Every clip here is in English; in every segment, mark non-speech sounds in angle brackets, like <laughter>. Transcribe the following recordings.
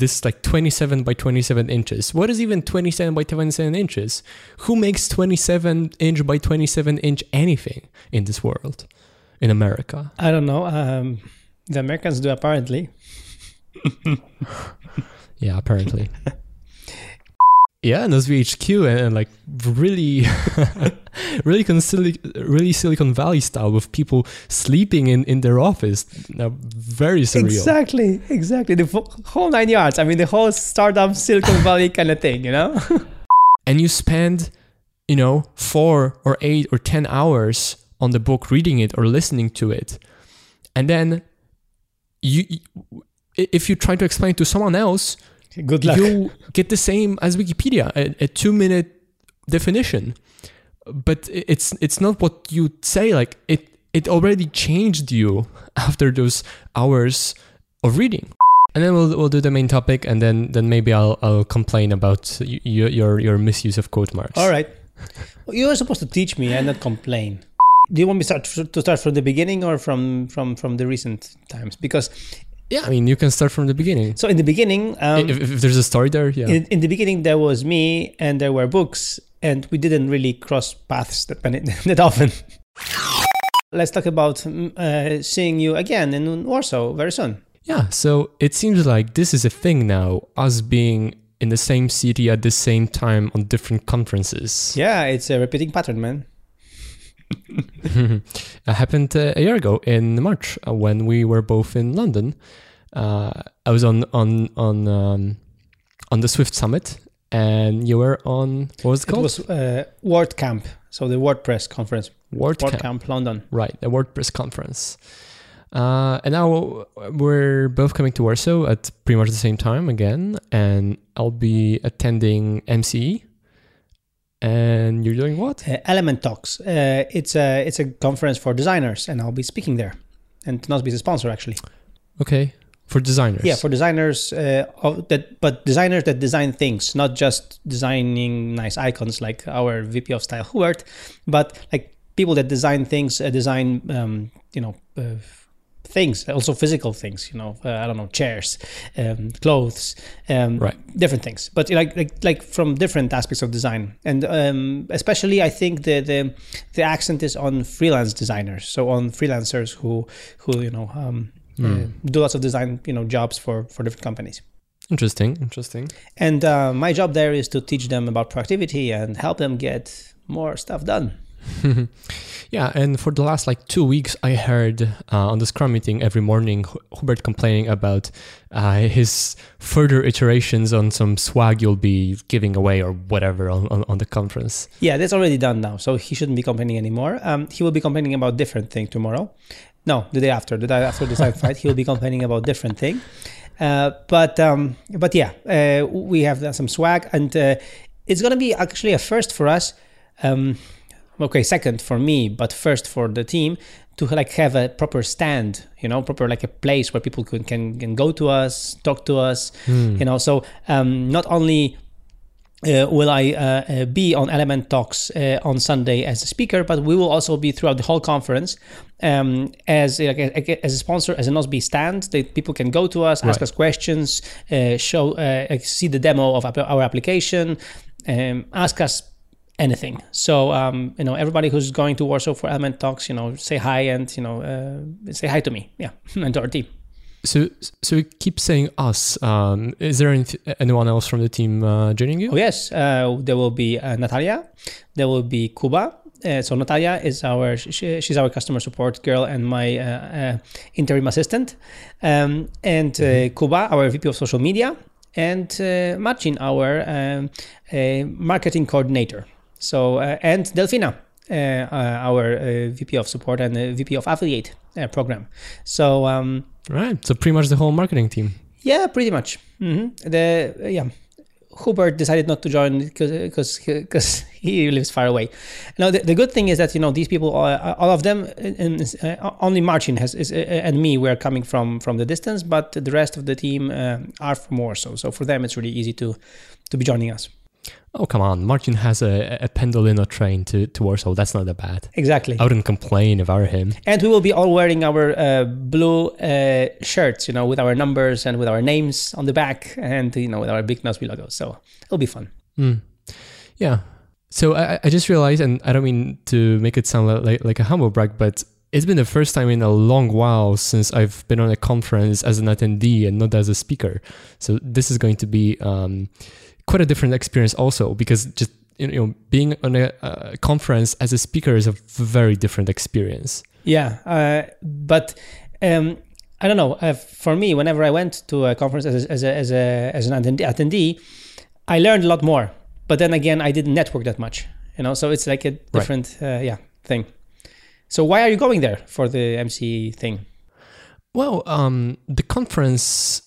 this is like 27 by 27 inches. What is even 27 by 27 inches? Who makes 27 inch by 27 inch anything in this world, in America? I don't know. Um, the Americans do apparently. <laughs> Yeah, apparently. <laughs> yeah, and Nozbe HQ and, and like really, <laughs> really, con- Sili- really Silicon Valley style with people sleeping in in their office. Now, very surreal. Exactly, exactly. The whole nine yards. I mean, the whole startup Silicon <laughs> Valley kind of thing, you know? <laughs> and you spend you know four or eight or ten hours on the book reading it or listening to it and then you you- if you try to explain it to someone else Good luck. you get the same as wikipedia a, a two minute definition but it's it's not what you say like it it already changed you <laughs> after those hours of reading and then we'll, we'll do the main topic and then then maybe i'll i'll complain about y- your your, your misuse of quote marks All right. You were supposed to teach me and not complain. Do you want me start to start from the beginning or from from from the recent times? Because yeah i mean you can start from the beginning. So in the beginning, um, if, if there's a story there yeah. in, in the beginning there was me and there were books and we didn't really cross paths that, <laughs> that often. Let's talk about mm, uh, seeing you again in warsaw very soon. Yeah, so it seems like this is a thing now, us being in the same city at the same time on different conferences. yeah it's a repeating pattern man <laughs> happened uh, a year ago in March uh, when we were both in London. Uh, I was on on on um, on the Swift Summit, and you were on what was it called? it was uh, wordcamp so the wordpress conference WordCamp. wordcamp london Right, the WordPress conference. Uh, and now we're both coming to Warsaw at pretty much the same time again, and I'll be attending MCE. And you're doing what? uh, element talks uh, it's a it's a conference for designers and i'll be speaking there and not be the sponsor actually Okay, for designers. Yeah, for designers uh, of that, but designers that design things, not just designing nice icons like our VP of Style Hubert, but like people that design things, uh, design um, you know uh, things, also physical things. You know, uh, I don't know, chairs, um, clothes, um, Right. different things, but like like like from different aspects of design, and um, especially I think the the the accent is on freelance designers, so on freelancers who who you know. Um, uh, do lots of design, you know, jobs for for different companies. interesting, interesting. And uh, my job there is to teach them about productivity and help them get more stuff done. <laughs> Yeah, and for the last like two weeks, I heard uh, on the Scrum meeting every morning Hu- Hubert complaining about uh, his further iterations on some swag you'll be giving away or whatever on, on, on the conference. Yeah, that's already done now, so he shouldn't be complaining anymore. Um, he will be complaining about different thing tomorrow. No, the day after, the day after the side fight, he'll be complaining about different thing. Uh, but um, but yeah, uh, we have some swag, and uh, it's gonna be actually a first for us. Um, okay, second for me, but first for the team to like have a proper stand, you know, proper like a place where people can can, can go to us, talk to us, you know. So um, not only uh, will I uh, uh, be on Element Talks uh, on Sunday as a speaker, but we will also be throughout the whole conference um, as like, a, as a sponsor, as a Nozbe stand. That people can go to us, ask us questions, uh, show, uh, see the demo of our application, um, ask us anything. So um, you know, everybody who's going to Warsaw for Element Talks, you know, say hi and you know, uh, say hi to me, yeah, <laughs> and to our team. So, so we keep saying us. Um, is there any, anyone else from the team uh, joining you? Oh yes, uh, there will be uh, Natalia, there will be Kuba. Uh, so Natalia is our she, she's our customer support girl and my uh, interim assistant, um, and uh, Kuba our VP of social media, and uh, Marcin our um, uh, marketing coordinator. So uh, and Delfina. Uh, uh, our uh, VP of support and uh, VP of affiliate uh, program. So um, Right. So pretty much the whole marketing team. yeah, pretty much. hmm The yeah, Hubert decided not to join because because because <laughs> he lives far away. Now the, the good thing is that you know these people, uh, all of them, and uh, only Marcin has is, uh, and me, we are coming from from the distance, but the rest of the team uh, are from Warsaw. So for them, it's really easy to to be joining us. Oh come on, Marcin has a, a Pendolino train to, to Warsaw. That's not that bad. Exactly. I wouldn't complain if I were him. And we will be all wearing our uh, blue uh, shirts, you know, with our numbers and with our names on the back, and you know, with our big Nozbe logo. So it'll be fun. Mm. Yeah. So I, I just realized, and I don't mean to make it sound like, like a humble brag, but it's been the first time in a long while since I've been on a conference as an attendee and not as a speaker. So this is going to be um, quite a different experience, also because just you know being on a uh, conference as a speaker is a very different experience. Yeah, uh, but um, I don't know. Uh, for me, whenever I went to a conference as a, as a, as, a, as an attendee, I learned a lot more. But then again, I didn't network that much, you know. So it's like a different, right. uh, yeah, thing. So why are you going there for the MC thing? Well, um, the conference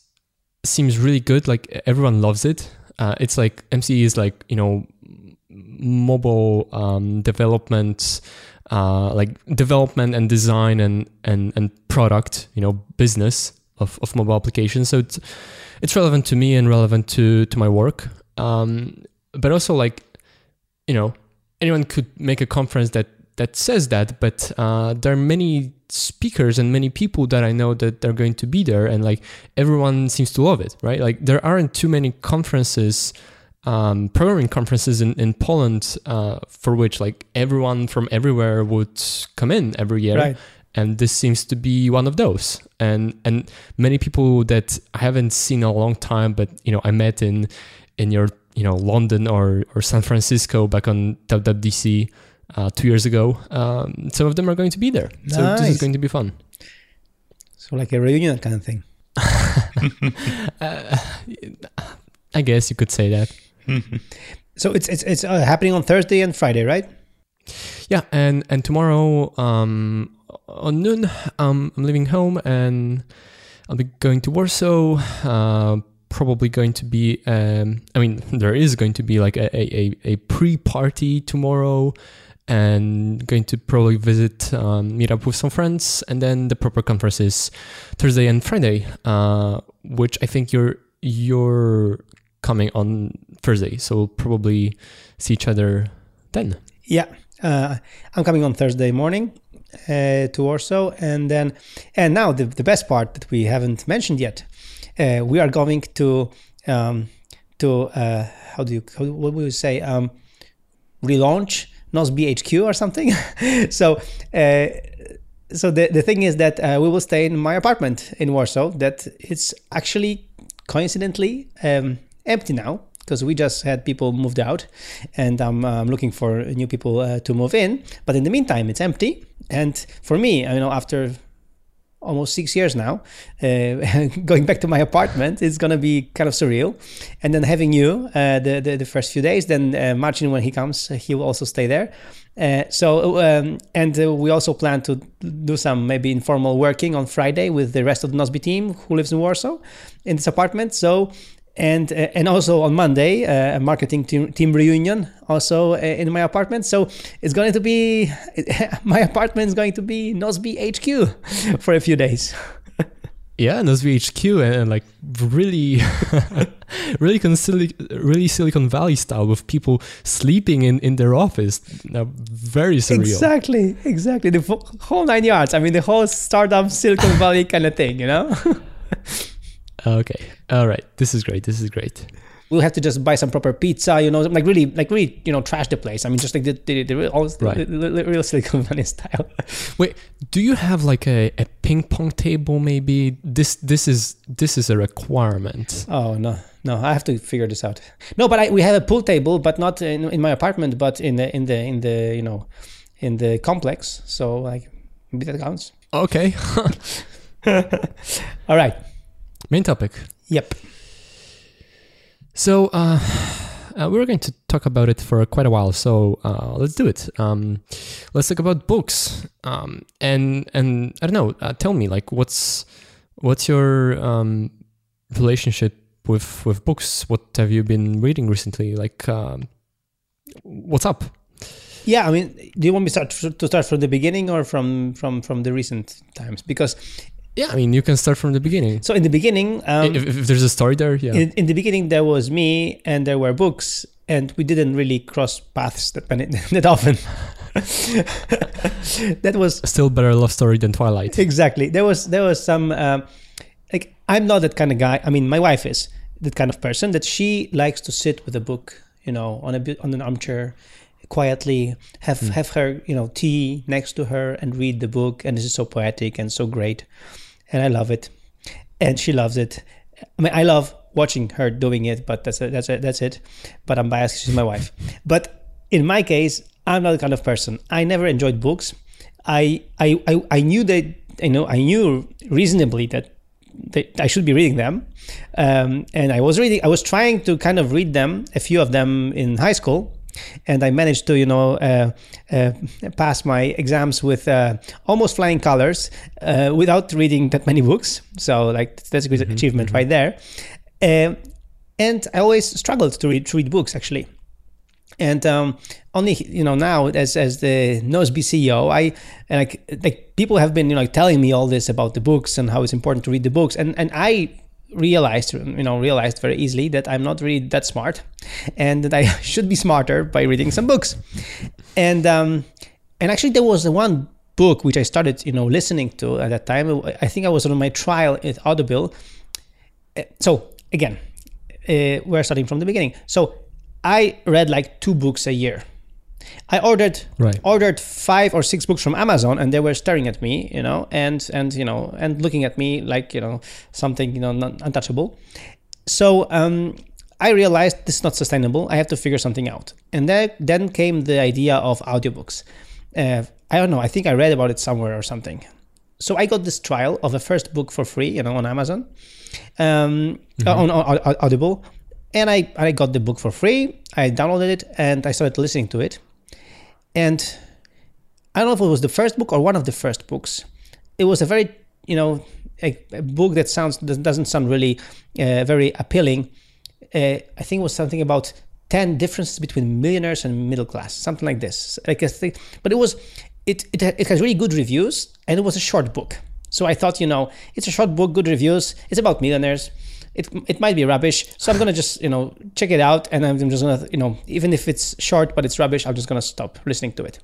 seems really good. Like everyone loves it. Uh, it's like MCE is like you know mobile um, development, uh, like development and design and and and product. You know business of, of mobile applications. So it's it's relevant to me and relevant to to my work. Um, but also like you know anyone could make a conference that that says that, but uh, there are many speakers and many people that I know that they're going to be there, and like everyone seems to love it, right? Like there aren't too many conferences, um, programming conferences in in Poland uh, for which like everyone from everywhere would come in every year. Right. And this seems to be one of those, and and many people that I haven't seen in a long time, but you know I met in in your you know London or or San Francisco back on WWDC uh, two years ago. Um, some of them are going to be there, nice. so this is going to be fun. So like a reunion kind of thing. <laughs> uh, I guess you could say that. <laughs> so it's it's it's uh, happening on Thursday and Friday, right? Yeah, and and tomorrow um, on noon, um, I'm leaving home and I'll be going to Warsaw. Uh, probably going to be um, i mean <laughs> there is going to be like a, a, a pre-party tomorrow and going to probably visit um, meet up with some friends. And then the proper conferences thursday and friday uh, which i think you're you're coming on thursday. So we'll probably see each other then. Yeah uh, i'm coming on thursday morning uh, to warsaw. And then and now the, the best part that we haven't mentioned yet uh, we are going to um, to uh, how do you how, what would you say um, relaunch Nozbe HQ or something. <laughs> so uh, so the the thing is that uh, we will stay in my apartment in Warsaw. That it's actually coincidentally um, empty now because we just had people moved out, and I'm um, looking for new people uh, to move in. But in the meantime, it's empty. And for me, you know, after almost six years now, uh, <laughs> going back to my apartment, it's gonna be kind of surreal. And then having you uh, the, the, the first few days, then uh, Marcin when he comes, he will also stay there. Uh, so um, and uh, we also plan to do some maybe informal working on Friday with the rest of the Nozbe team who lives in Warsaw in this apartment. So and uh, and also on Monday uh, a marketing team, team reunion also uh, in my apartment. So it's going to be <laughs> my apartment is going to be Nozbe HQ <laughs> for a few days. <laughs> yeah, Nozbe HQ and, and like really, really, really Silicon Valley style with people sleeping in in their office. Now, very surreal. Exactly, exactly. The whole nine yards. I mean, the whole startup Silicon Valley kind of thing. You know. Okay. All right. This is great. This is great. We'll have to just buy some proper pizza, you know, like really, like really, you know, trash the place. I mean, just like the the, the, real, right. the, the, the real Silicon Valley <laughs> style. Wait, do you have like a, a ping pong table? Maybe this this is this is a requirement. Oh no, no, I have to figure this out. No, but I, we have a pool table, but not in, in my apartment, but in the in the in the you know, in the complex. So like, maybe that counts. Okay. <laughs> <laughs> All right. Main topic. Yep. So uh, uh, we're going to talk about it for quite a while. So uh, let's do it. Um, let's talk about books. Um, and and I don't know. Uh, tell me, like, what's what's your um, relationship with with books? What have you been reading recently? Like, um, what's up? Yeah, I mean, do you want me to start to start from the beginning or from from from the recent times? Because yeah, I mean, you can start from the beginning. So in the beginning, um, if, if, there's a story there, yeah. In, in, the beginning, there was me, and there were books, and we didn't really cross paths that <laughs> that often. <laughs> that was Still better love story than Twilight. exactly there was there was some um, like i'm not that kind of guy i mean my wife is that kind of person that she likes to sit with a book you know on a on an armchair quietly have have her you know tea next to her and read the book and this is so poetic and so great and i love it. And she loves it. I mean i love watching her doing it but that's that's that's it. But i'm biased; she's my wife. But in my case i'm not the kind of person. I never enjoyed books. I i i, I knew that you know i knew reasonably that that I should be reading them, um, and I was reading. I was trying to kind of read them, a few of them in high school, and I managed to, you know, uh, uh, pass my exams with uh, almost flying colors uh, without reading that many books. So, like, that's a good achievement right there. Um, and I always struggled to read, to read books, actually. And um, only you know now as as the Nozbe CEO, I and like like people have been you know telling me all this about the books and how it's important to read the books, and and I realized you know realized very easily that I'm not really that smart, and that I <laughs> should be smarter by reading some books, and um, and actually there was the one book which I started you know listening to at that time. I think I was on my trial at Audible. Uh, So again, uh, we're starting from the beginning. So I read like two books a year. I ordered Right. ordered five or six books from Amazon, and they were staring at me, you know, and and you know, and looking at me like you know something you know untouchable. So um, I realized this is not sustainable. I have to figure something out, and then then came the idea of audiobooks. Uh, I don't know. I think I read about it somewhere or something. So I got this trial of a first book for free, you know, on Amazon, um, on, on, on Audible, and I I got the book for free. I downloaded it and I started listening to it, and I don't know if it was the first book or one of the first books. It was a very you know a, a book that sounds doesn't sound really uh, very appealing. Uh, I think it was something about ten differences between millionaires and middle class, something like this. I think, but it was it it it has really good reviews and it was a short book. So I thought, you know, it's a short book, good reviews. It's about millionaires. It, it might be rubbish, so I'm gonna just you know check it out, and I'm just gonna you know even if it's short but it's rubbish, I'm just gonna stop listening to it.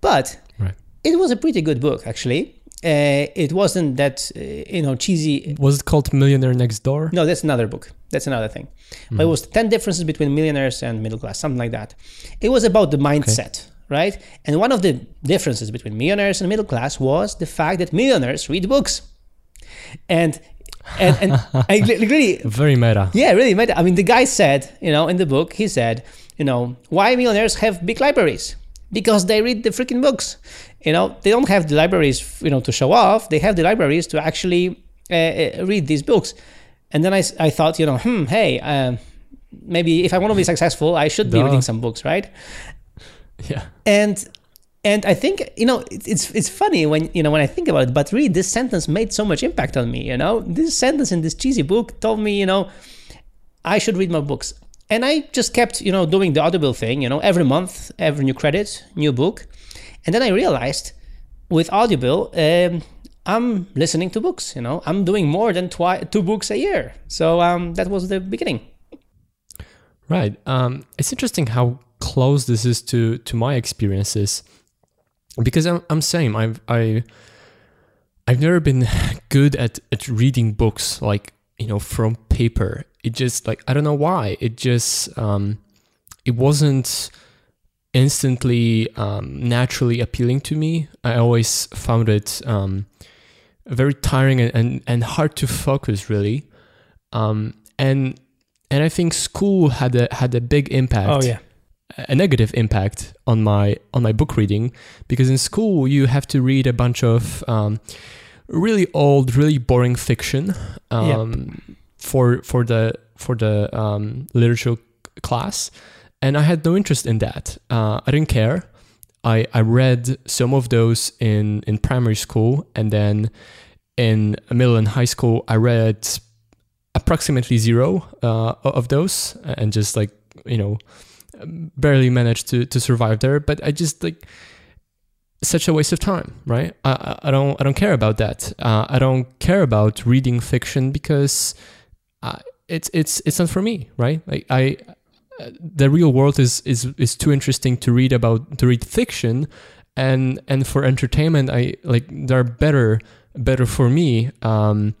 But Right. it was a pretty good book actually. Uh, it wasn't that uh, you know cheesy. Was it called Millionaire Next Door? No, that's another book. That's another thing. But it was ten differences between millionaires and middle class, something like that. It was about the mindset, right? And one of the differences between millionaires and middle class was the fact that millionaires read books, and and, and I really <laughs> Very meta. yeah, really meta. I mean, the guy said, you know, in the book, he said, you know, why millionaires have big libraries? Because they read the freaking books. You know, they don't have the libraries, you know, to show off. They have the libraries to actually uh, uh, read these books. And then I, I thought, you know, hmm, hey, um, maybe if I want to be successful, I should be Duh. reading some books, right? Yeah. and and I think you know it's it's funny when you know when I think about it. But really, this sentence made so much impact on me. You know, this sentence in this cheesy book told me, you know, I should read more books. And I just kept, you know, doing the Audible thing. You know, every month, every new credit, new book. And then I realized with Audible, um, I'm listening to books. You know, I'm doing more than twi- two books a year. So um, that was the beginning. Right. Um, it's interesting how close this is to to my experiences, because I'm I'm same. I've I I've never been <laughs> good at at reading books like you know from paper. It just like I don't know why. It just um, it wasn't instantly um, naturally appealing to me. I always found it um, very tiring and, and, and hard to focus really. Um, and and I think school had a had a big impact Oh yeah, a negative impact on my on my book reading because in school you have to read a bunch of um, really old, really boring fiction um, for for the for the um, literature class, and I had no interest in that. Uh, I didn't care. I I read some of those in in primary school, and then in middle and high school I read approximately zero uh, of those, and just like you know barely managed to to survive there but i just like such a waste of time right i i, don't i don't care about that uh, i don't care about reading fiction because uh, it's it's it's not for me right like i the real world is is is too interesting to read about to read fiction, and and for entertainment, I like there are better better for me um,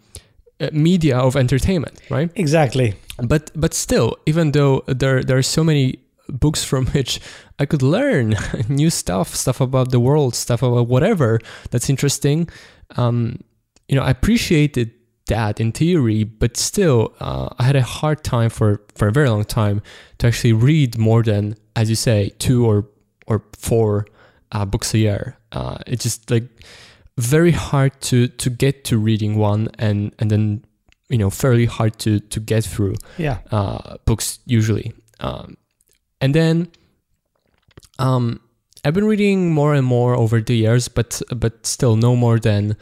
uh, media of entertainment, right? Exactly. But but still, even though there there are so many books from <laughs> which I could learn <laughs> new stuff, stuff about the world, stuff about whatever that's interesting. Um, you know, I appreciated that in theory, but still, uh, I had a hard time for for a very long time to actually read more than, as you say, two or or four uh, books a year. Uh, it's just like very hard to to get to reading one, and and then you know fairly hard to to get through Yeah. uh, books usually. Um, and then um, I've been reading more and more over the years, but but still no more than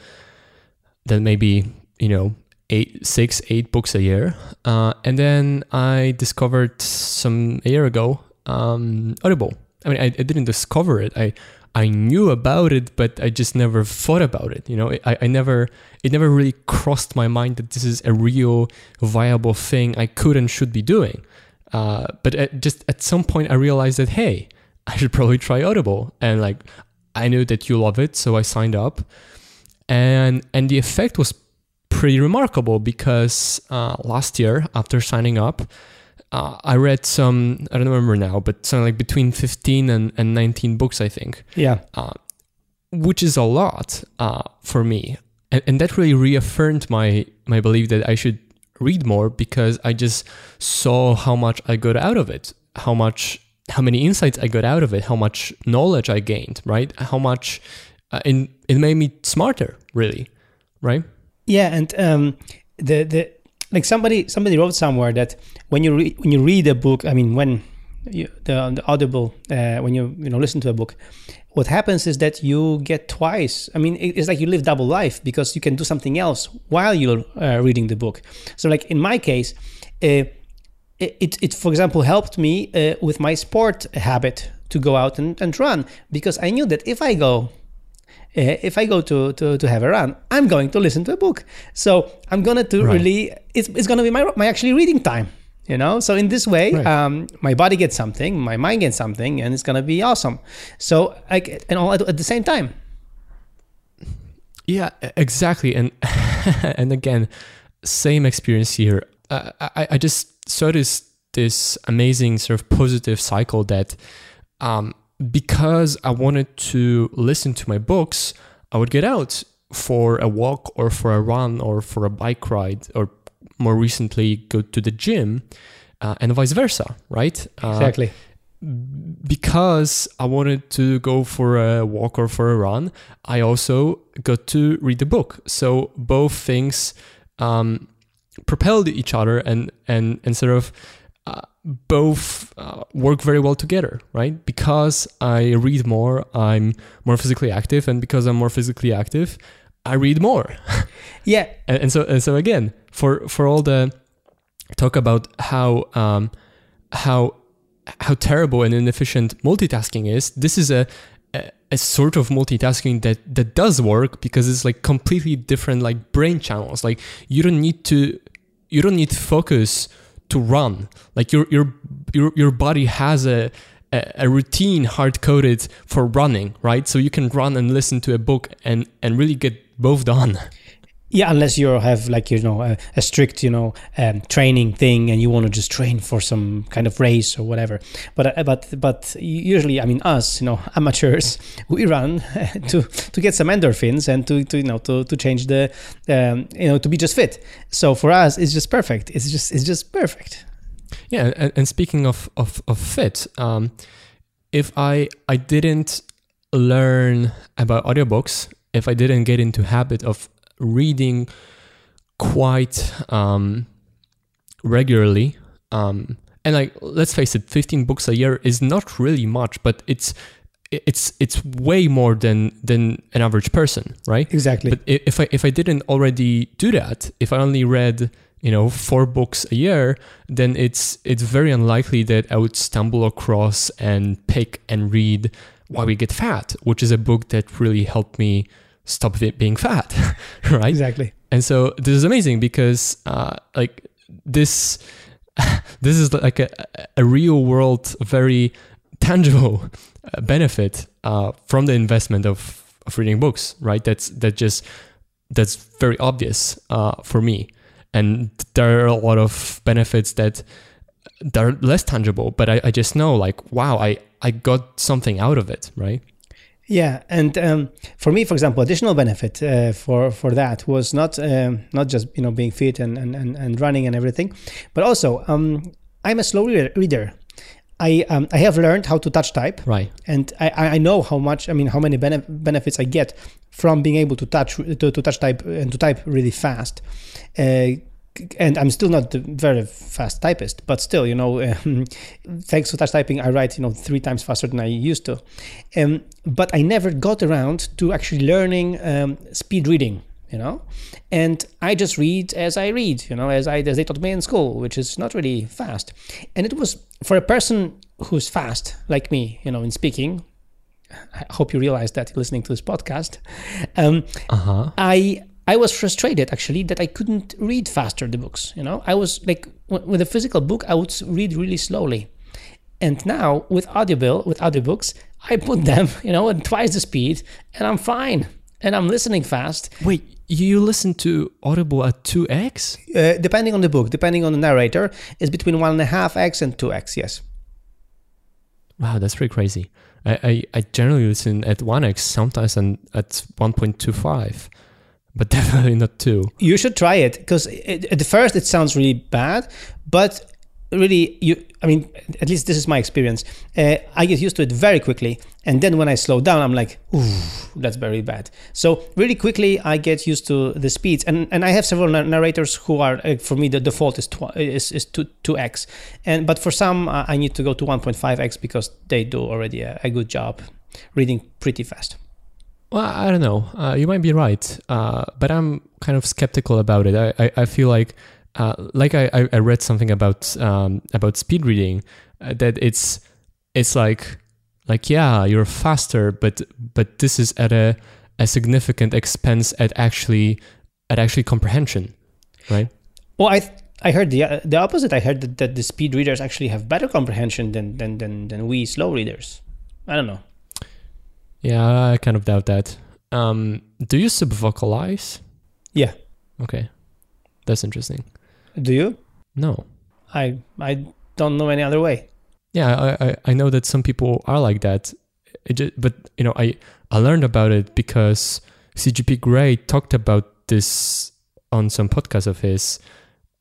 than maybe you know eight, six, eight books a year. Uh, and then I discovered some a year ago um, Audible. I mean, I, I didn't discover it. I I knew about it, but I just never thought about it. You know, I, I never it never really crossed my mind that this is a real viable thing I could and should be doing. Uh, but at, just at some point, I realized that hey, <laughs> I should probably try Audible, and like I knew that you love it, so I signed up, and and the effect was pretty remarkable because uh, last year after signing up, uh, I read some I don't remember now, but something like between fifteen and, and nineteen books, I think. Yeah. uh, which is a lot uh, for me, and, and that really reaffirmed my my belief that I should read more because I just saw how much I got out of it, how much, how many insights I got out of it, how much knowledge I gained, right? How much, uh, it, it made me smarter, really, right? Yeah, and um, the the like somebody somebody wrote somewhere that when you re- when you read a book, I mean when you, the the audible uh, when you you know listen to a book, what happens is that you get twice. I mean, it- it's like you live double life because you can do something else while you're uh, reading the book. So, like in my case. Uh, it, it, it, for example, helped me uh, with my sport habit to go out and, and run because I knew that if I go uh, if I go to, to, to have a run, I'm going to listen to a book. So I'm gonna to Right. really it's, it's gonna be my my actually reading time. You know, so in this way, Right. um, my body gets something, my mind gets something, and it's gonna be awesome. So I get- and all at, at the same time. Yeah, exactly. And <laughs> and again, same experience here. Uh, I I just saw this this amazing sort of positive cycle that um, because I wanted to listen to my books, I would get out for a walk or for a run or for a bike ride or more recently go to the gym uh, and vice versa, right? Uh, Exactly. because I wanted to go for a walk or for a run, I also got to read the book. So both things um, propelled each other and and and sort of uh, both uh, work very well together, right? Because I read more, I'm more physically active, and because I'm more physically active, I read more. <laughs> Yeah. and, and so and so again for for all the talk about how um, how how terrible and inefficient multitasking is this is a, a a sort of multitasking that that does work because it's like completely different like brain channels like you don't need to you don't need focus to run like your your your, your body has a a a routine hard coded for running right so you can run and listen to a book and and really get both done Yeah, unless you have like you know a, a strict you know um, training thing and you want to just train for some kind of race or whatever. But uh, but but usually, I mean, us you know <laughs> amateurs, we run <laughs> to to get some endorphins and to, to you know to, to change the um, you know to be just fit. So for us, it's just perfect. It's just it's just perfect. Yeah, and, and speaking of of, of fit, um, if I I didn't learn about audiobooks, if I didn't get into habit of reading quite um, regularly, um, and like let's face it, fifteen books a year is not really much, but it's it's it's way more than than an average person, right? Exactly. But if I if I didn't already do that, if I only read you know four books a year, then it's it's very unlikely that I would stumble across and pick and read Why We Get Fat, which is a book that really helped me stop it being fat, <laughs> right? exactly. And so this is amazing because uh, like this <laughs> this is like a, a real world, very tangible uh, benefit uh, from the investment of, of reading books, right? That's that just that's very obvious uh, for me, and there are a lot of benefits that that are less tangible, but I, I just know like wow, I I got something out of it, right? Yeah, and um, for me, for example, additional benefit uh, for for that was not um, not just you know being fit and, and, and, and running and everything, but also um, I'm a slow reader. I um, I have learned how to touch type, Right. and I, I know how much I mean how many bene- benefits I get from being able to touch to, to touch type and to type really fast. Uh, and I'm still not the very fast typist, but still, you know, <laughs> um, thanks to touch typing, I write, you know, three times faster than I used to. Um, but I never got around to actually learning um, speed reading, you know, and I just read as I read, you know, as I as they taught me in school, which is not really fast. And it was for a person who's fast like me, you know, in speaking. I hope you realize that listening to this podcast. Um, Uh huh. I I was frustrated actually that I couldn't read faster the books. You know, I was like with a physical book, I would read really slowly, and now with Audible, with audiobooks, I put them, <laughs> you know, at twice the speed, and I'm fine, and I'm listening fast. Wait, you listen to Audible at two x? Uh, depending on the book, depending on the narrator, it's between one and a half x and two x. Yes. Wow, that's pretty crazy. I, I, I generally listen at 1x, sometimes and at 1.25, but <laughs> definitely not 2. You should try it because at first it sounds really bad, but really you i mean at least this is my experience. Uh, i get used to it very quickly and then when i slow down i'm like ooh that's very bad. So really quickly i get used to the speeds and and i have several narrators who are uh, for me the default is tw- is, is 2 2x and but for some uh, i need to go to 1.5x because they do already a, a good job reading pretty fast Well, I don't know. Uh, you might be right, uh, but I'm kind of skeptical about it. I, I, I feel like, uh, like I, I- read something about um, about speed reading uh, that it's it's like like yeah you're faster, but but this is at a a significant expense at actually at actually comprehension, right? Well, I th- I heard the the opposite. I heard that, that the speed readers actually have better comprehension than than than, than we slow readers. I don't know. Yeah, I kind of doubt that. Um, do you subvocalize? Yeah. Okay, that's interesting. Do you? No. I I don't know any other way. Yeah, I, I, I know that some people are like that. It just, but you know, I I learned about it because CGP Grey talked about this on some podcast of his.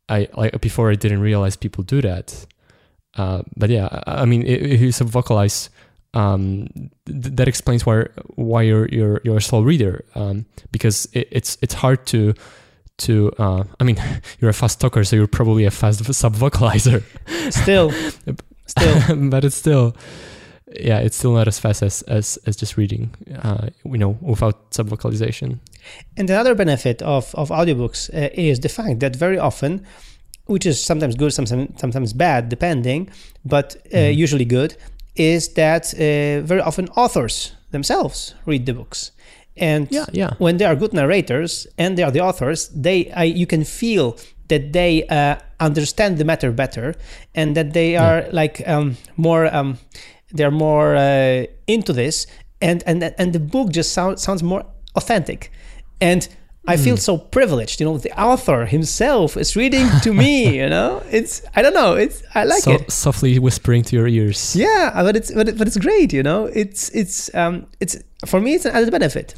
I like before I didn't realize people do that. Uh, but yeah, I, I mean, if you subvocalize, um, th- that explains why why you're you're you're a slow reader. Um, because it, it's it's hard to to uh, I mean, <laughs> you're a fast talker, so you're probably a fast subvocalizer. <laughs> Still, still. <laughs> but it's still yeah it's still not as fast as as, as just reading uh you know without subvocalization And another benefit of, of audiobooks uh, is the fact that very often, which is sometimes good, sometimes sometimes bad, depending, but uh, usually good, is that uh, very often authors themselves read the books. And yeah yeah. when they are good narrators and they are the authors, they I, you can feel that they uh, understand the matter better and that they are like um, more um, they're more uh, into this and and and the book just sounds sounds more authentic. And I feel so privileged, you know. The author himself is reading to me, <laughs> you know. It's I don't know. It's I like so, it. softly whispering to your ears Yeah, but it's but, it, but it's great, you know. It's it's um it's for me it's an added benefit.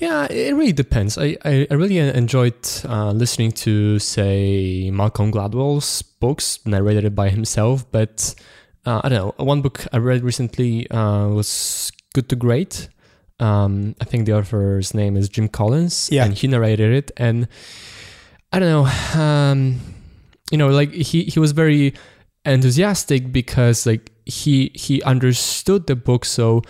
yeah it really depends i i, I really enjoyed uh, listening to say malcolm gladwell's books narrated by himself but uh, i don't know one book i read recently uh, was good to great um, I think the author's name is Jim Collins, Yeah. and he narrated it. And I don't know, um, you know, like he he was very enthusiastic because like he he understood the book, so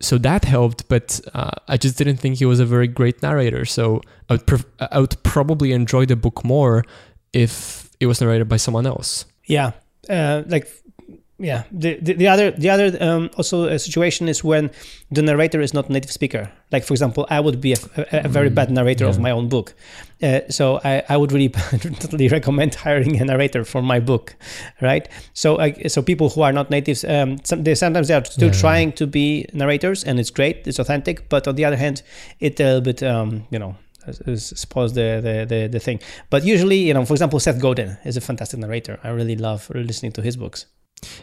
so that helped. But uh, I just didn't think he was a very great narrator. So I would pref- I would probably enjoy the book more if it was narrated by someone else. Yeah, uh, like yeah the, the, the other the other um, also a situation is when the narrator is not a native speaker. Like for example i would be a, a, a very bad narrator of my own book. Uh, so I, I would really <laughs> totally recommend hiring a narrator for my book right? So I, so people who are not natives um, some, they sometimes they are still Yeah. trying to be narrators and it's great it's authentic but on the other hand it a little bit um, you know spoils the, the, the, the thing. But usually you know for example seth godin is a fantastic narrator. I really love listening to his books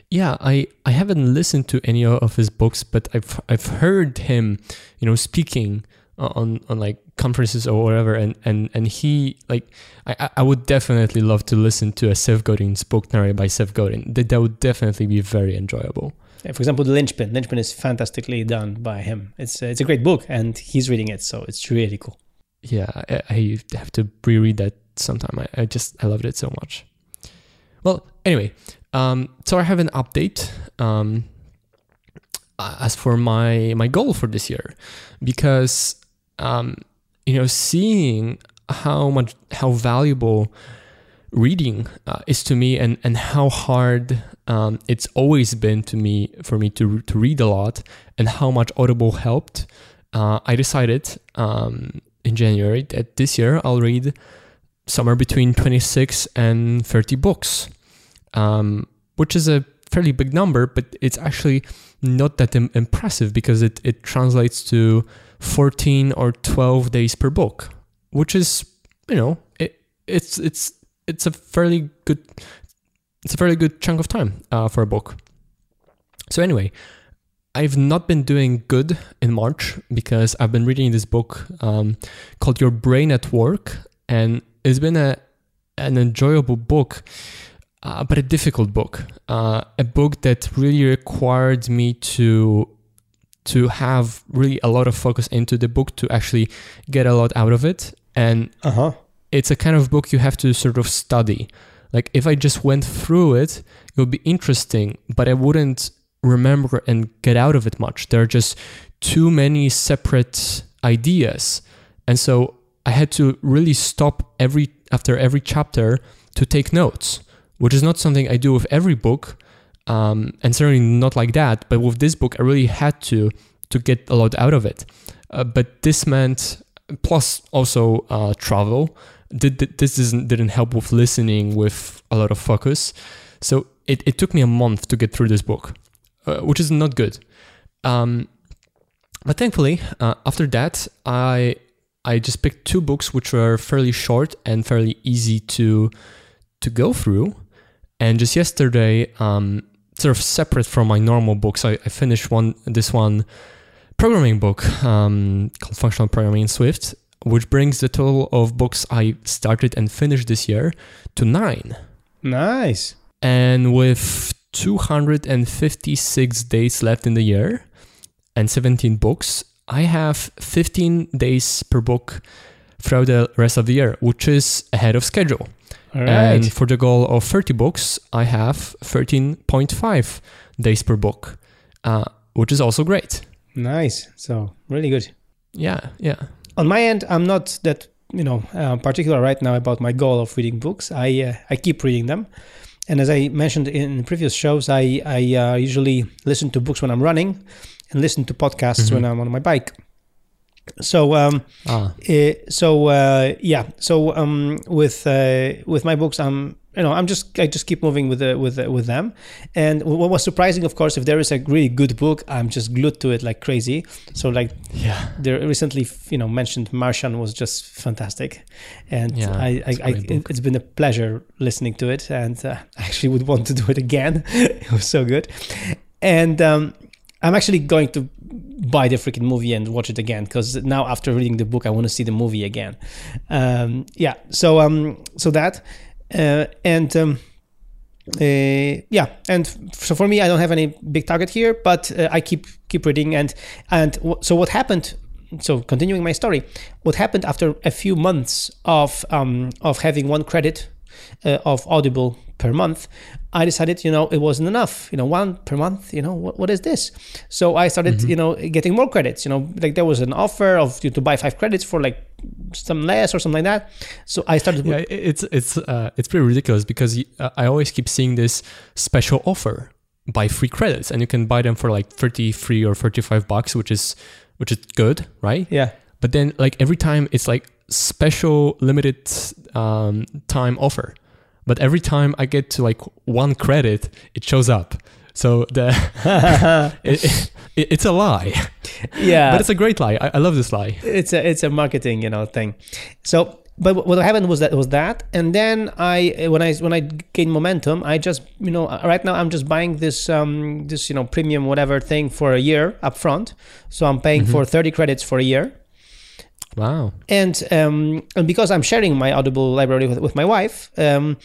Yeah, I, I haven't listened to any of his books, but I've I've heard him, you know, speaking on on like conferences or whatever, and and and he like I I- would definitely love to listen to a Seth Godin's book narrated by Seth Godin. That that would definitely be very enjoyable. Yeah, for example, the Linchpin. Linchpin is fantastically done by him. It's uh, it's a great book, and he's reading it, so it's really cool. Yeah, I, I have to reread that sometime. I, I just I loved it so much. Well, anyway, um, so I have an update. Um, as for my my goal for this year, because um, you know, seeing how much how valuable reading uh, is to me, and and how hard um, it's always been to me for me to to read a lot, and how much Audible helped. Uh, I decided um, in January that this year I'll read somewhere between 26 and 30 books, um, which is a fairly big number, but it's actually not that Im- impressive because it, it translates to 14 or 12 days per book, which is, you know, it, it's it's it's a fairly good it's a fairly good chunk of time uh, for a book. So anyway, I've not been doing good in March because I've been reading this book um, called Your Brain at Work, and it's been a an enjoyable book, uh, but a difficult book. Uh, a book that really required me to to have really a lot of focus into the book to actually get a lot out of it, and Uh huh. it's a kind of book you have to sort of study. Like if I just went through it, it would be interesting, but I wouldn't remember and get out of it much. There are just too many separate ideas. And so I had to really stop every after every chapter to take notes, which is not something I do with every book. Um, and certainly not like that. But with this book, I really had to to get a lot out of it. Uh, but this meant plus also uh, travel. This didn't help with listening with a lot of focus. So it, it took me a month to get through this book, uh, which is not good. Um, but thankfully, uh, after that, I I just picked two books which were fairly short and fairly easy to to go through. And just yesterday, um, sort of separate from my normal books, I, I finished one this one programming book um, called Functional Programming in Swift, which brings the total of books I started and finished this year to nine. Nice. And with 256 days left in the year and 17 books, I have 15 days per book throughout the rest of the year, which is ahead of schedule. Right. And for the goal of 30 books, I have 13.5 days per book, uh, which is also great. nice. So really good. Yeah, yeah. On my end, I'm not that you know uh, particular right now about my goal of reading books. I uh, I keep reading them, and as I mentioned in previous shows, I I uh, usually listen to books when I'm running, and listen to podcasts Mhm. when I'm on my bike. So um, Ah, Uh, so uh, yeah, so um, with uh, with my books, I'm you know I'm just I just keep moving with the, with the, with them. And what was surprising, of course, if there is a really good book, I'm just glued to it like crazy. So like yeah. the recently you know mentioned Martian was just fantastic, and Yeah, I, I, I it, it's been a pleasure listening to it, and uh, <laughs> I actually would want to do it again. <laughs> it was so good, and um, I'm actually going to buy the freaking movie and watch it again because now after reading the book, I want to see the movie again. Um, yeah, so um, so that uh, and. Um, uh, yeah, and so for me, I don't have any big target here, but uh, I keep keep reading, and and w- so what happened? So continuing my story, what happened after a few months of um, of having one credit uh, of Audible per month, I decided, you know, it wasn't enough. You know, one per month. You know, what, what is this? So I started, you know, getting more credits. You know, like there was an offer of you to buy five credits for like some less or something like that. So I started. Yeah, it- it's it's uh, it's pretty ridiculous because uh, I always keep seeing this special offer, buy free credits, and you can buy them for like thirty three or thirty five bucks, which is which is good, right? Yeah. But then like every time it's like special limited um, time offer. But every time I get to like one credit, it shows up. So the <laughs> <laughs> it, it, it's a lie, Yeah. but it's a great lie. I, I love this lie. it's a it's a marketing you know thing so but what happened was that was that and then i when i when i gained momentum i just you know right now i'm just buying this um this you know premium whatever thing for a year up front so i'm paying for 30 credits for a year Wow. and um and because i'm sharing my audible library with, with my wife um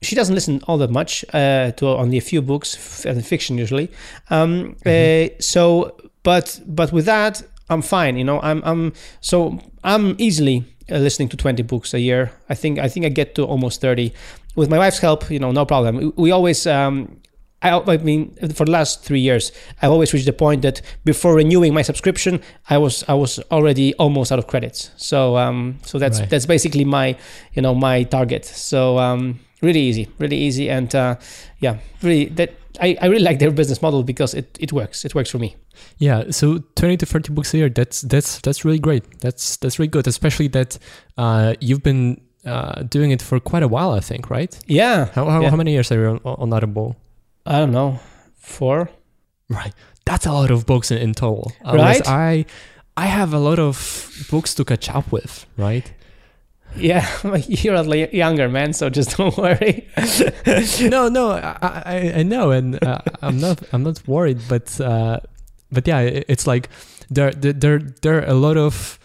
she doesn't listen all that much uh, to only a few books, f- and fiction usually. Um, uh, so, but but with that, I'm fine. You know, I'm I'm so I'm easily uh, listening to 20 books a year. I think I think I get to almost 30 with my wife's help. You know, no problem. We, we always. Um, I, I mean, for the last three years, I've always reached the point that before renewing my subscription, I was I was already almost out of credits. So um, so that's Right. that's basically my you know my target. So um, really easy, really easy, and uh, yeah, really that I, I really like their business model because it, it works. It works for me. Yeah, so twenty to thirty books a year. That's that's that's really great. That's that's really good, especially that uh, you've been uh, doing it for quite a while. I think, right? Yeah. How how, Yeah. how many years are you on, on Audible? I don't know, four. Right, that's a lot of books in, in total. Uh, Right? I I have a lot of books to catch up with. Right. Yeah, <laughs> you're a younger man, so just <laughs> don't worry. no, no, I, I, I know, and uh, I'm not, I'm not worried, but, uh, but yeah, it's like there, there, there, there are a lot of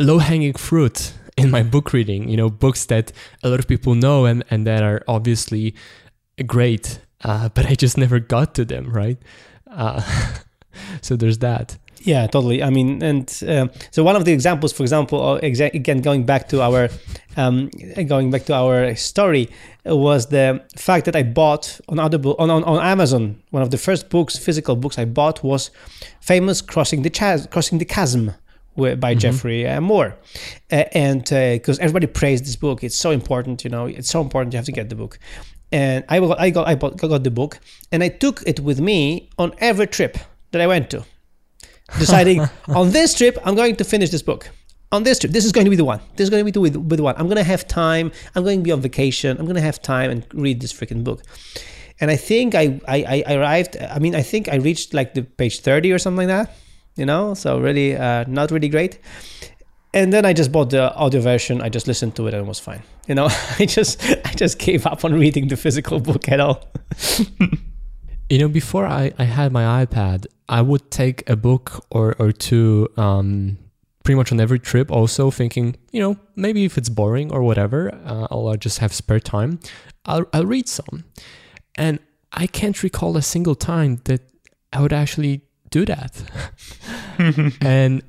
low-hanging fruit in my book reading. You know, books that a lot of people know and and that are obviously great, uh, <laughs> but I just never got to them, right? Uh, <laughs> so there's that. Yeah, totally. I mean, and um so one of the examples, for example, uh, exa- again going back to our um, going back to our story, uh, was the fact that I bought on Audible on, on, on Amazon one of the first books, physical books I bought was famous crossing the chas- crossing the chasm by Geoffrey uh, Moore, uh, and because everybody praised this book, it's so important. You know, it's so important. You have to get the book. And I got, I got, I bought, got the book, and I took it with me on every trip that I went to deciding <laughs> on this trip I'm going to finish this book. On this trip, this is going to be the one. This is going to be the, the one. I'm going to have time. I'm going to be on vacation. I'm going to have time and read this freaking book. And I think I, I, I arrived. I mean, I think I reached like the page 30 or something like that. You know, so really uh, not really great. And then I just bought the audio version. I just listened to it and it was fine. You know, <laughs> I just I just gave up on reading the physical book at all. <laughs> You know, before I, I had my iPad, I would take a book or, or two um, pretty much on every trip, also thinking, you know, maybe if it's boring or whatever, uh, or I just have spare time, I'll, I'll read some. And I can't recall a single time that I would actually do that. <laughs> and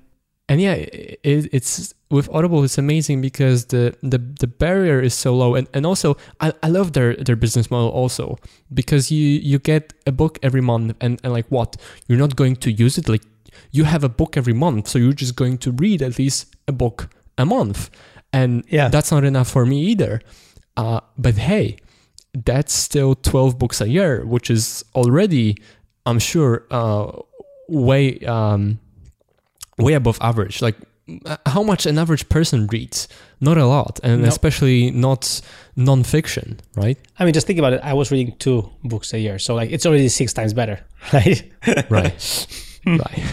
and yeah, it, it's with Audible. It's amazing because the the, the barrier is so low, and, and also I, I love their their business model also because you you get a book every month, and, and like what you're not going to use it like you have a book every month, so you're just going to read at least a book a month, and Yeah. that's not enough for me either. Uh, but hey, that's still twelve books a year, which is already, I'm sure, uh, way um, way above average. Like uh, how much an average person reads? Not a lot, and No. especially not non-fiction, right? I mean, just think about it. I was reading two books a year, so like it's already six times better, <laughs> right? Right, <laughs> right.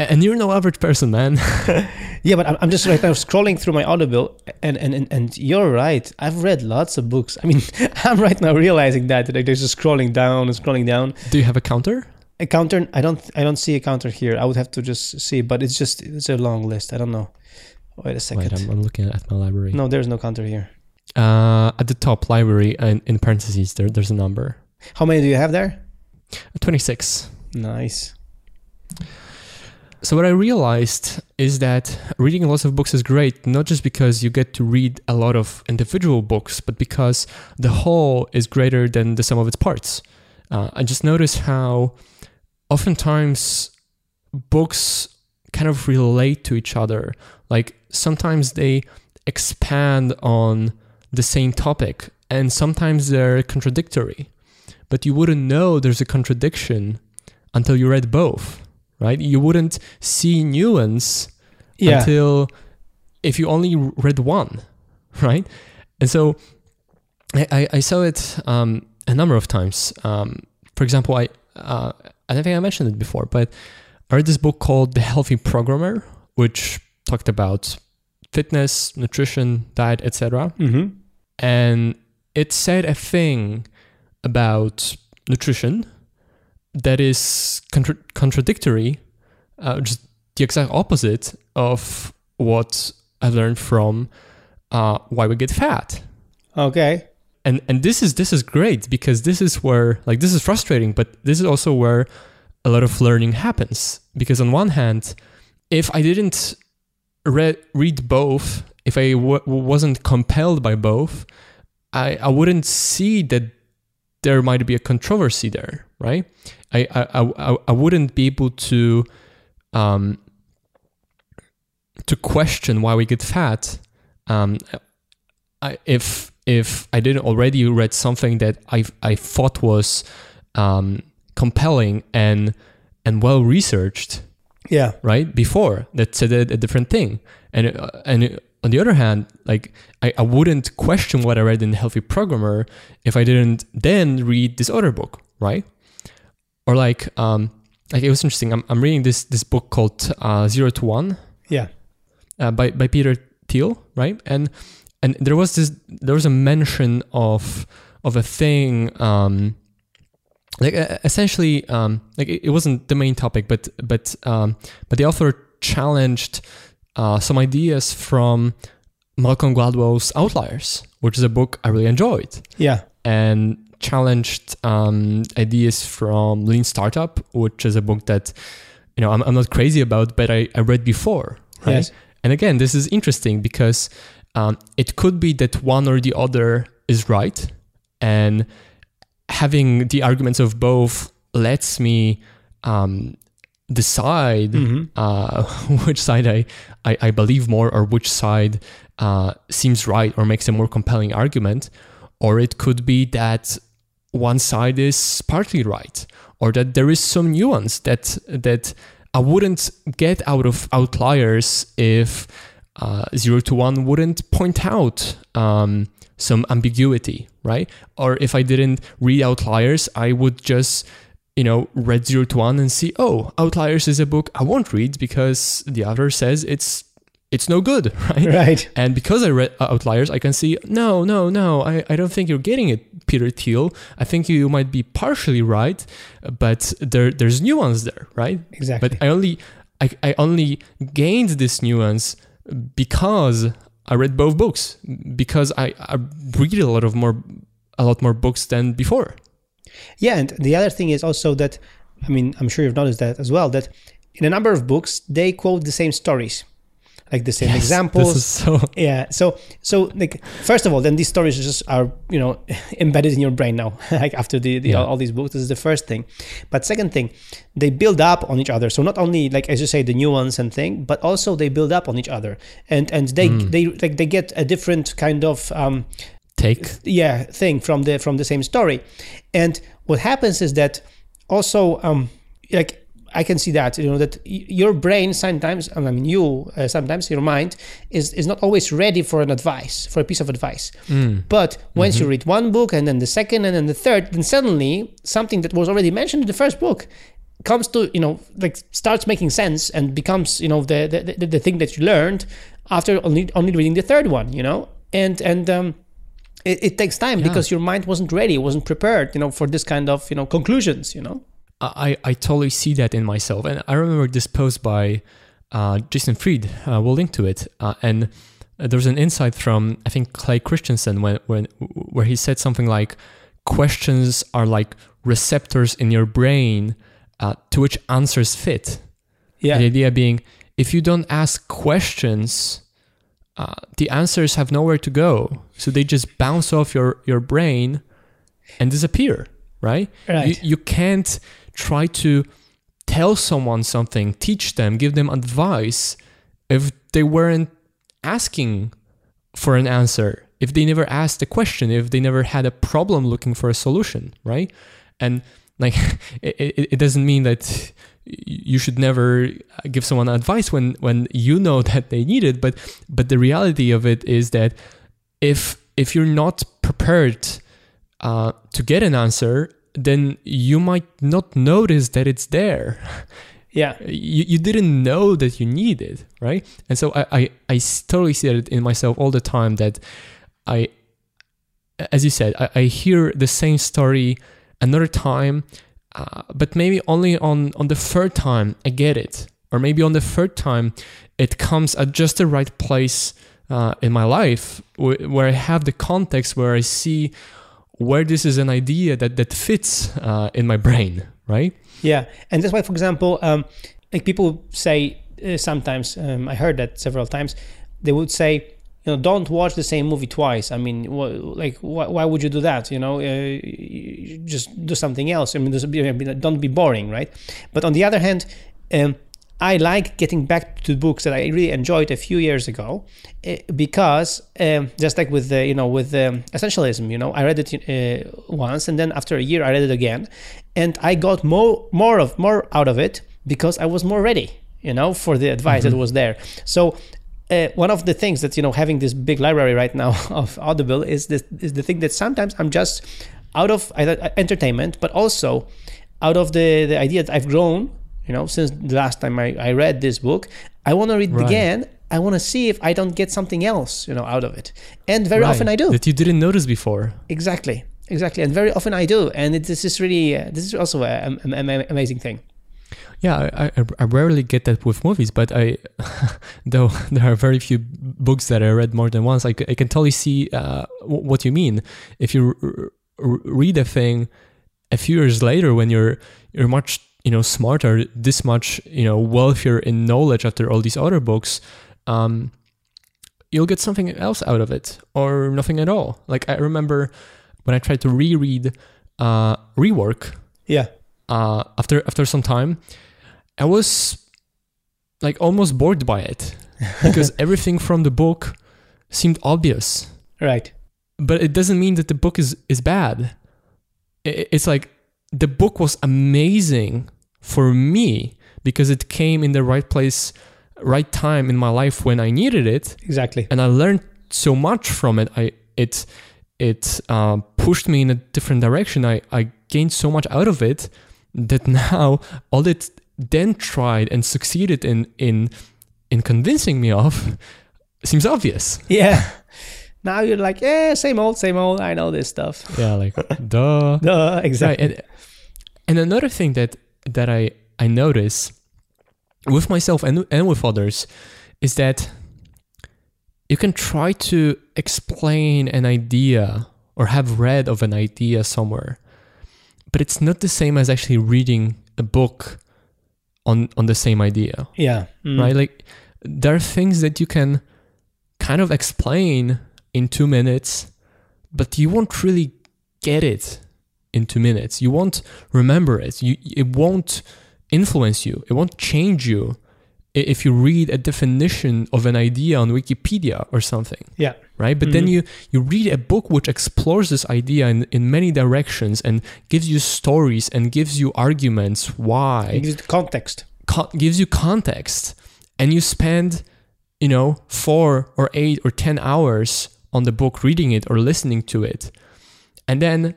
And you're no average person, man. <laughs> Yeah, but I'm, just right now scrolling through my Audible, and, and and and you're right. I've read lots of books. I mean, I'm right now realizing that that I'm just scrolling down and scrolling down. Do you have a counter? A counter? I don't. I don't see a counter here. I would have to just see, but it's just it's a long list. I don't know. Wait a second. Wait, I'm, I'm looking at my library. no, there's no counter here. Uh, at the top, library, and in parentheses, there there's a number. How many do you have there? Twenty-six. Nice. So what I realized is that reading lots of books is great, not just because you get to read a lot of individual books, but because the whole is greater than the sum of its parts. Uh, I just noticed how oftentimes books kind of relate to each other. Like sometimes they expand on the same topic, and sometimes they're contradictory. but you wouldn't know there's a contradiction until you read both, right? You wouldn't see nuance Yeah. until if you only read one, <laughs> right? And so I, I, I saw it um, a number of times. Um, for example, I uh, I don't think I mentioned it before, but I read this book called The Healthy Programmer, which talked about fitness, nutrition, diet, etc. Mm-hmm. And it said a thing about nutrition that is contra- contradictory, uh, just the exact opposite of what I learned from uh, why we get fat. Okay. And and this is this is great because this is where like this is frustrating, but this is also where a lot of learning happens. Because on one hand, if I didn't read read both, if I w- wasn't compelled by both, I I wouldn't see that there might be a controversy there, right? I I I, I wouldn't be able to um to question why we get fat um I, if if I didn't already read something that I I thought was um, compelling and and well researched, Yeah. right before that said a, a different thing, and uh, and on the other hand, like I, I wouldn't question what I read in Healthy Programmer if I didn't then read this other book, right? Or like um like it was interesting. I'm I'm reading this this book called uh, Zero to One Yeah. uh, by by Peter Thiel, right? And and there was this there was a mention of of a thing um, like uh, essentially um, like it, it wasn't the main topic, but but um, but the author challenged uh, some ideas from Malcolm Gladwell's Outliers, which is a book I really enjoyed Yeah. and challenged um, ideas from Lean Startup, which is a book that you know I'm, I'm not crazy about, but I, I read before. Right? Yes. And again, this is interesting because um, it could be that one or the other is right, and having the arguments of both lets me um, decide Mhm. uh, <laughs> which side I, I, I believe more or which side uh, seems right or makes a more compelling argument. Or it could be that one side is partly right, or that there is some nuance that that I wouldn't get out of outliers if uh, zero to one wouldn't point out um, some ambiguity, right? Or if I didn't read outliers, I would just you know read zero to one and see oh outliers is a book i won't read because the author says it's it's no good <laughs> right Right. and because i read outliers i can see no no no i, I don't think you're getting it peter thiel i think you might be partially right but there there's nuance there right Exactly. but i only I, I only gained this nuance because i read both books because i, I read a lot of more a lot more books than before. Yeah, and the other thing is also that, I mean, I'm sure you've noticed that as well, that in a number of books, they quote the same stories, like the same Yes, examples. this is <laughs> so yeah. So, so like, first of all, then these stories just are, you know, <laughs> embedded in your brain now, <laughs> like after the, the Yeah. all, all these books. This is the first thing. But second thing, they build up on each other. So not only like as you say the nuance and thing, but also they build up on each other, and and they Mm. they like they get a different kind of um, take yeah thing from the from the same story and what happens is that also um like i can see that you know that your brain sometimes i mean you uh, sometimes your mind is is not always ready for an advice for a piece of advice. But once you read one book and then the second and then the third then suddenly something that was already mentioned in the first book comes to you know like starts making sense and becomes you know the the, the, the thing that you learned after only only reading the third one you know? And and um it, it takes time Yeah. because your mind wasn't ready wasn't prepared you know for this kind of you know conclusions you know I, I totally see that in myself. And I remember this post by uh, Jason Fried. Uh, we'll link to it. Uh, and there's an insight from, I think, Clay Christensen when, when, where he said something like, questions are like receptors in your brain uh, to which answers fit. yeah The idea being, if you don't ask questions, uh, the answers have nowhere to go. So they just bounce off your, your brain and disappear, right? Right. You, you can't try to tell someone something, teach them, give them advice if they weren't asking for an answer, if they never asked a question, if they never had a problem looking for a solution, right? and like <laughs> it, it, doesn't mean that you should never give someone advice when when you know <laughs> that they need it but but the reality of it is that if if you're not prepared uh, to get an answer then you might not notice that it's there. Yeah. <laughs> You, you didn't know that you need it right? And so I, I i totally see it in myself all the time that i as you said i, I hear the same story another time uh, but maybe only on on the third time I get it, or maybe on the third time it comes at just the right place uh, in my life wh- where I have the context where I see where this is an idea that that fits uh, in my brain, right? Yeah, and that's why, for example, um, like people say uh, sometimes, um, I heard that several times, they would say you know don't watch the same movie twice. I mean wh- like wh- why would you do that you know? Uh, just do something else. I mean don't be boring right? But on the other hand um, I like getting back to books that I really enjoyed a few years ago, uh, because um, just like with the you know with um, essentialism, you know, I read it uh, once and then after a year I read it again, and I got more more of more out of it because I was more ready, you know, for the advice mm-hmm. that was there. So uh, one of the things that you know having this big library right now <laughs> of Audible is this is the thing that sometimes I'm just out of entertainment, but also out of the the idea that I've grown, you know, since the last time I, I read this book. I want to read right. it again. I want to see if I don't get something else, you know, out of it. And very right. often I do. That you didn't notice before. Exactly, exactly, and very often I do. And it, this is really uh, this is also an amazing thing. Yeah, I, I, I, rarely get that with movies, but I, <laughs> though there are very few books that I read more than once, I, I can totally see uh, what you mean. If you r- r- read a thing a few years later, when you're you're much you know smarter, this much you know wealthier in knowledge after all these other books, um, you'll get something else out of it, or nothing at all. Like I remember when I tried to reread uh, Rework. Yeah. Uh, after after some time, I was like almost bored by it <laughs> because everything from the book seemed obvious. Right. But it doesn't mean that the book is is bad. It's like the book was amazing for me because it came in the right place, right time in my life when I needed it. Exactly. And I learned so much from it. I it it uh, pushed me in a different direction. I I gained so much out of it that <laughs> now all it then tried and succeeded in in in convincing me of seems obvious. <laughs> Yeah. Now you're like, yeah, same old, same old. I know this stuff. Yeah, like <laughs> duh. duh, exactly. Right. And, and another thing that that I I notice with myself and and with others is that you can try to explain an idea or have read of an idea somewhere, but it's not the same as actually reading a book on on the same idea. Yeah. Mm. Right? Like there are things that you can kind of explain in 2 minutes, but you won't really get it in 2 minutes. You won't remember it. You it won't influence you. It won't change you if you read a definition of an idea on Wikipedia or something. Yeah. Right? But mm-hmm. then you you read a book which explores this idea in, in many directions and gives you stories and gives you arguments why. It gives you context. Co- gives you context. And you spend, you know, four or eight or ten hours on the book reading it or listening to it. And then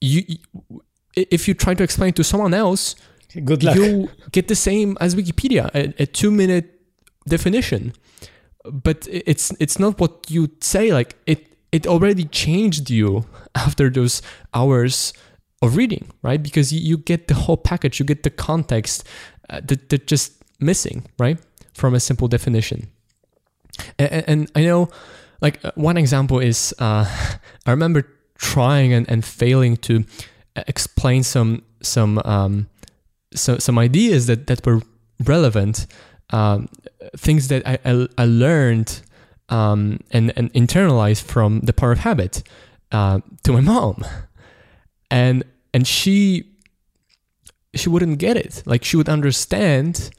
you if you try to explain it to someone else, Good luck. You get the same as Wikipedia, a, a two minute definition. But it's it's not what you say. Like it it already changed you <laughs> after those hours of reading, right? Because you, you get the whole package, you get the context uh, that that just missing, right, from a simple definition. And, and I know, like uh, one example is uh, <laughs> I remember trying and, and failing to uh, explain some some um, so, some ideas that, that were relevant, um, things that I, I, I learned um, and, and internalized from the power of habit uh, to my mom. And, and she, she wouldn't get it. Like she would understand,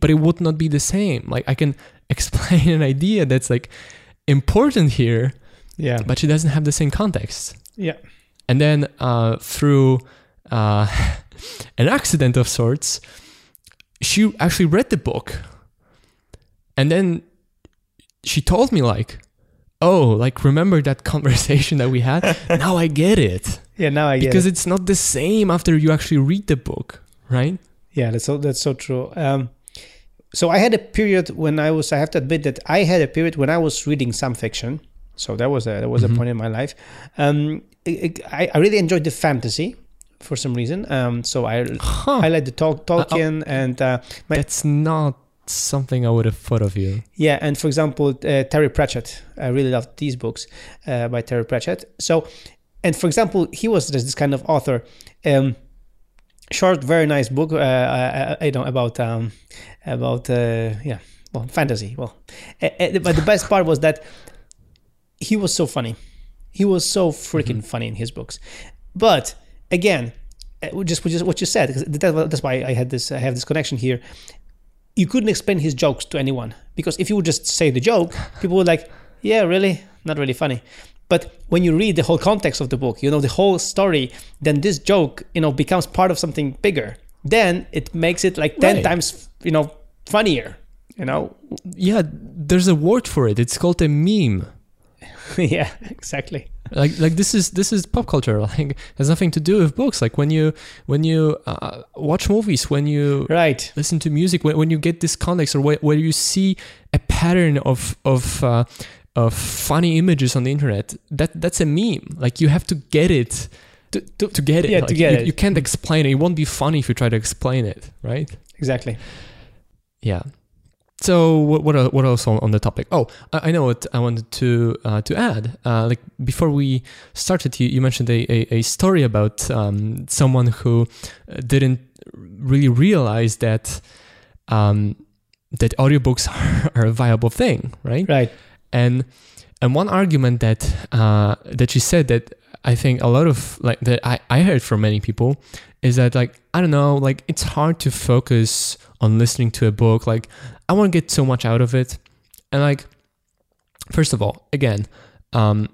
but it would not be the same. Like I can <laughs> explain an idea that's like important here, yeah, but she doesn't have the same context. Yeah. and then uh, through uh, <laughs> an accident of sorts, she actually read the book, and then she told me like, "Oh, like remember that <laughs> conversation that we had? <laughs> now I get it." Yeah, now I get it. because it. it's not the same after you actually read the book, right? Yeah, that's so that's so true. Um, so I had a period when I was. I have to admit that I had a period when I was reading some fiction. So that was a that was Mhm. a point in my life. Um, it- I, I really enjoyed the fantasy for some reason. Um, so I Huh. I like the Tol- Tolkien and uh, my- That's not something I would have thought of you. yeah, and for example uh, Terry Pratchett. I really loved these books uh, by Terry Pratchett. So, and for example, he was just this kind of author. Um, short, very nice book. Uh, uh, you know about um, about uh, yeah, well, fantasy. Well, uh, uh, but the best part was that he was so funny. He was so freaking funny in his books. But again, uh, just what you said. That's why I had this. I have this connection here. You couldn't explain his jokes to anyone because if you would just say the joke, <laughs> people would like, yeah, really, not really funny. But when you read the whole context of the book, you know the whole story, then this joke, you know, becomes part of something bigger. Then it makes it like ten Right. times, you know, funnier. You know, Yeah, there's a word for it. It's called a meme. <laughs> yeah, exactly. Like like this is this is pop culture. <laughs> Like has nothing to do with books. Like when you when you uh, watch movies, when you Right. listen to music, when, when you get this context, or where, where you see a pattern of of uh, of funny images on the internet, that that's a meme. Like you have to get it. To, to, to get it, Yeah, to get you, it. you can't explain it. It won't be funny if you try to explain it, right? Exactly. Yeah. So what what what else on, on the topic? Oh, I, I know what I wanted to uh, to add. Uh, like before we started, you, you mentioned a, a, a story about um, someone who didn't really realize that um, that audiobooks <laughs> are a viable thing, right? Right. and and one argument that uh, that she said that I think a lot of like that I, I heard from many people is that like I don't know like it's hard to focus on listening to a book. Like I want to get so much out of it. And like first of all again um,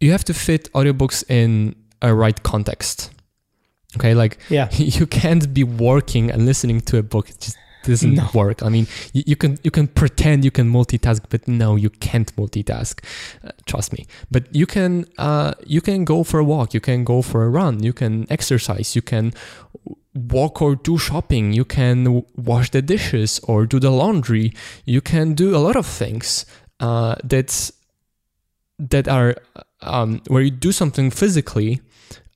you have to fit audiobooks in a right context. Okay like Yeah. <laughs> you can't be working and listening to a book. It just doesn't No. work. I mean you, you can you can pretend you can multitask but no you can't multitask. Uh, trust me. But you can uh, you can go for a walk you can go for a run you can exercise you can walk or do shopping you can w- wash the dishes or do the laundry. You can do a lot of things uh, that's that are um, where you do something physically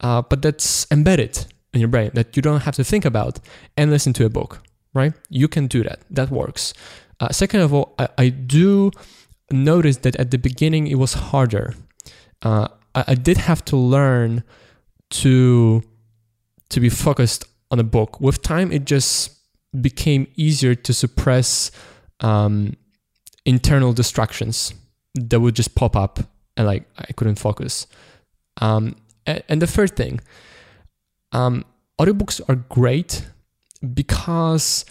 uh, but that's embedded in your brain that you don't have to think about and listen to a book right? You can do that. That works. Uh, second of all I, I do notice that at the beginning it was harder. Uh, I, I did have to learn to to be focused on a book. With time it just became easier to suppress um, internal distractions that would just pop up and like i couldn't focus. Um, a- and the third thing um, audiobooks are great because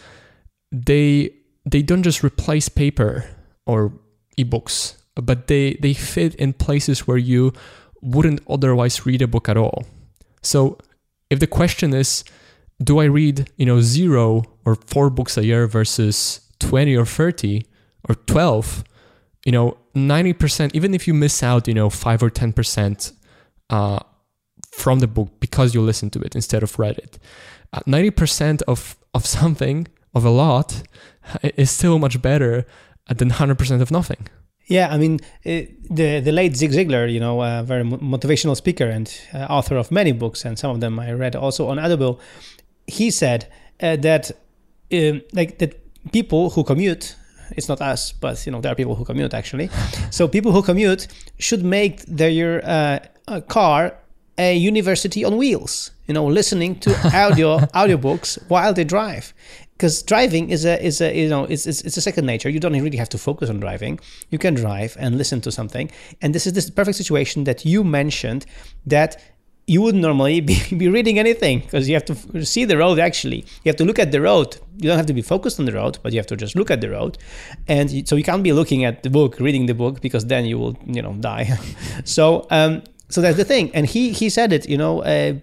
they they don't just replace paper or ebooks but they they fit in places where you wouldn't otherwise read a book at all. So if the question is do i read you know zero or four books a year versus 20 or 30 or 12 you know 90% even if you miss out you know 5 or 10% uh, from the book because you listen to it instead of read it uh, 90% of of <laughs> something of a lot is still much better than 100% of nothing Yeah, I mean, uh, the the late Zig Ziglar, you know, a very motivational speaker and uh, author of many books, and some of them I read also on Audible. He said uh, that, um, like, that people who commute, it's not us, but you know, there are people who commute actually. <laughs> so people who commute should make their uh, uh, car a university on wheels. You know, listening to <laughs> audio audiobooks while they drive because driving is a is a you know it's, it's it's a second nature. You don't really have to focus on driving. You can drive and listen to something. And this is this perfect situation that you mentioned that you wouldn't normally <laughs> be, be reading anything because you have to see the road actually you have to look at the road you don't have to be focused on the road but you have to just look at the road and so you can't be looking at the book reading the book because then you will you know die <laughs> so um, so that's the thing. And he he said it, you know, uh,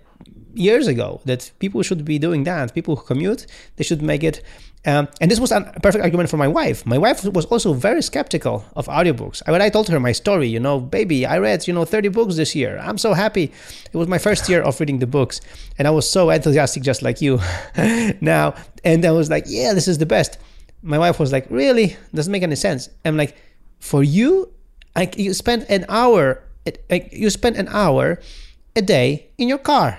years ago that people should be doing that. People who commute, they should make it. Um, and this was a perfect argument for my wife. My wife was also very skeptical of audiobooks. I, when I told her my story, you know, baby, I read, you know, 30 books this year. I'm so happy. It was my first year of reading the books. And I was so enthusiastic, just like you <laughs> now. And I was like, yeah, this is the best. My wife was like, really? Doesn't make any sense. I'm like, for you, like you spend an hour, like you spend an hour a day in your car.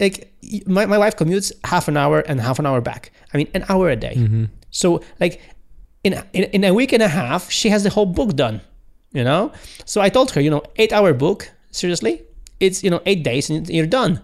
Like my, my wife commutes half an hour and half an hour back. I mean an hour a day. Mm-hmm. so like in, in in a week and a half she has the whole book done you know? So i told her you know eight hour book seriously? It's you know eight days and you're done.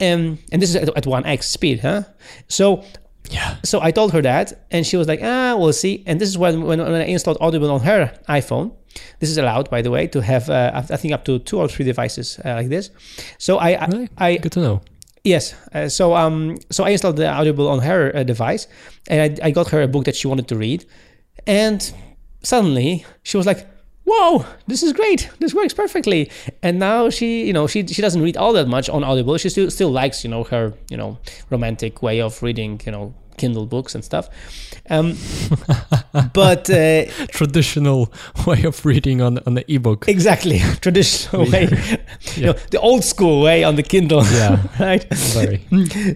Um, and this is at, at 1x speed huh? So Yeah. so I told her that, and she was like, "Ah, we'll see." And this is when when, when I installed Audible on her iPhone. This is allowed, by the way, to have uh, I think up to two or three devices uh, like this. So I I, Really? I Good to know. yes. Uh, so um so I installed the Audible on her uh, device, and I, I got her a book that she wanted to read, and suddenly she was like. Whoa, this is great. This works perfectly. And now she, you know, she she doesn't read all that much on Audible. She still still likes, you know, her, you know, romantic way of reading, you know, Kindle books and stuff. Um, <laughs> but uh, Traditional way of reading on on the ebook. exactly <laughs> traditional way, you Yeah. know, the old school way on the Kindle. Yeah. <laughs> right. Very.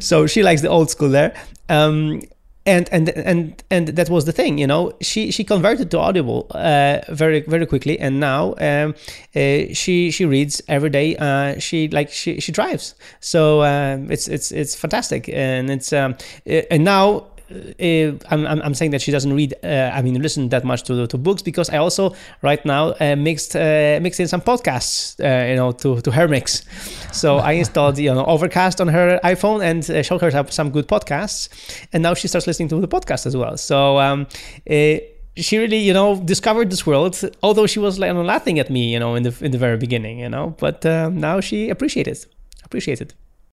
So she likes the old school there. Um, and and and and that was the thing, you know. She she converted to Audible uh, very very quickly, and now um, uh, she she reads every day. Uh, she like she she drives, so um, it's it's it's fantastic, and it's um, uh, and now. Uh, I'm, I'm, saying that she doesn't read, uh, I mean, listen that much to, to books because I also right now uh, mixed uh, mixed in some podcasts, uh, you know, to, to her mix. So I <laughs> installed, you know, Overcast on her iPhone and uh, showed her some, good podcasts, and now she starts listening to the podcast as well. So um, uh, she really, you know, discovered this world. Although she was like laughing at me, you know, in the in the very beginning, you know, but um, now she appreciates it. Appreciates it.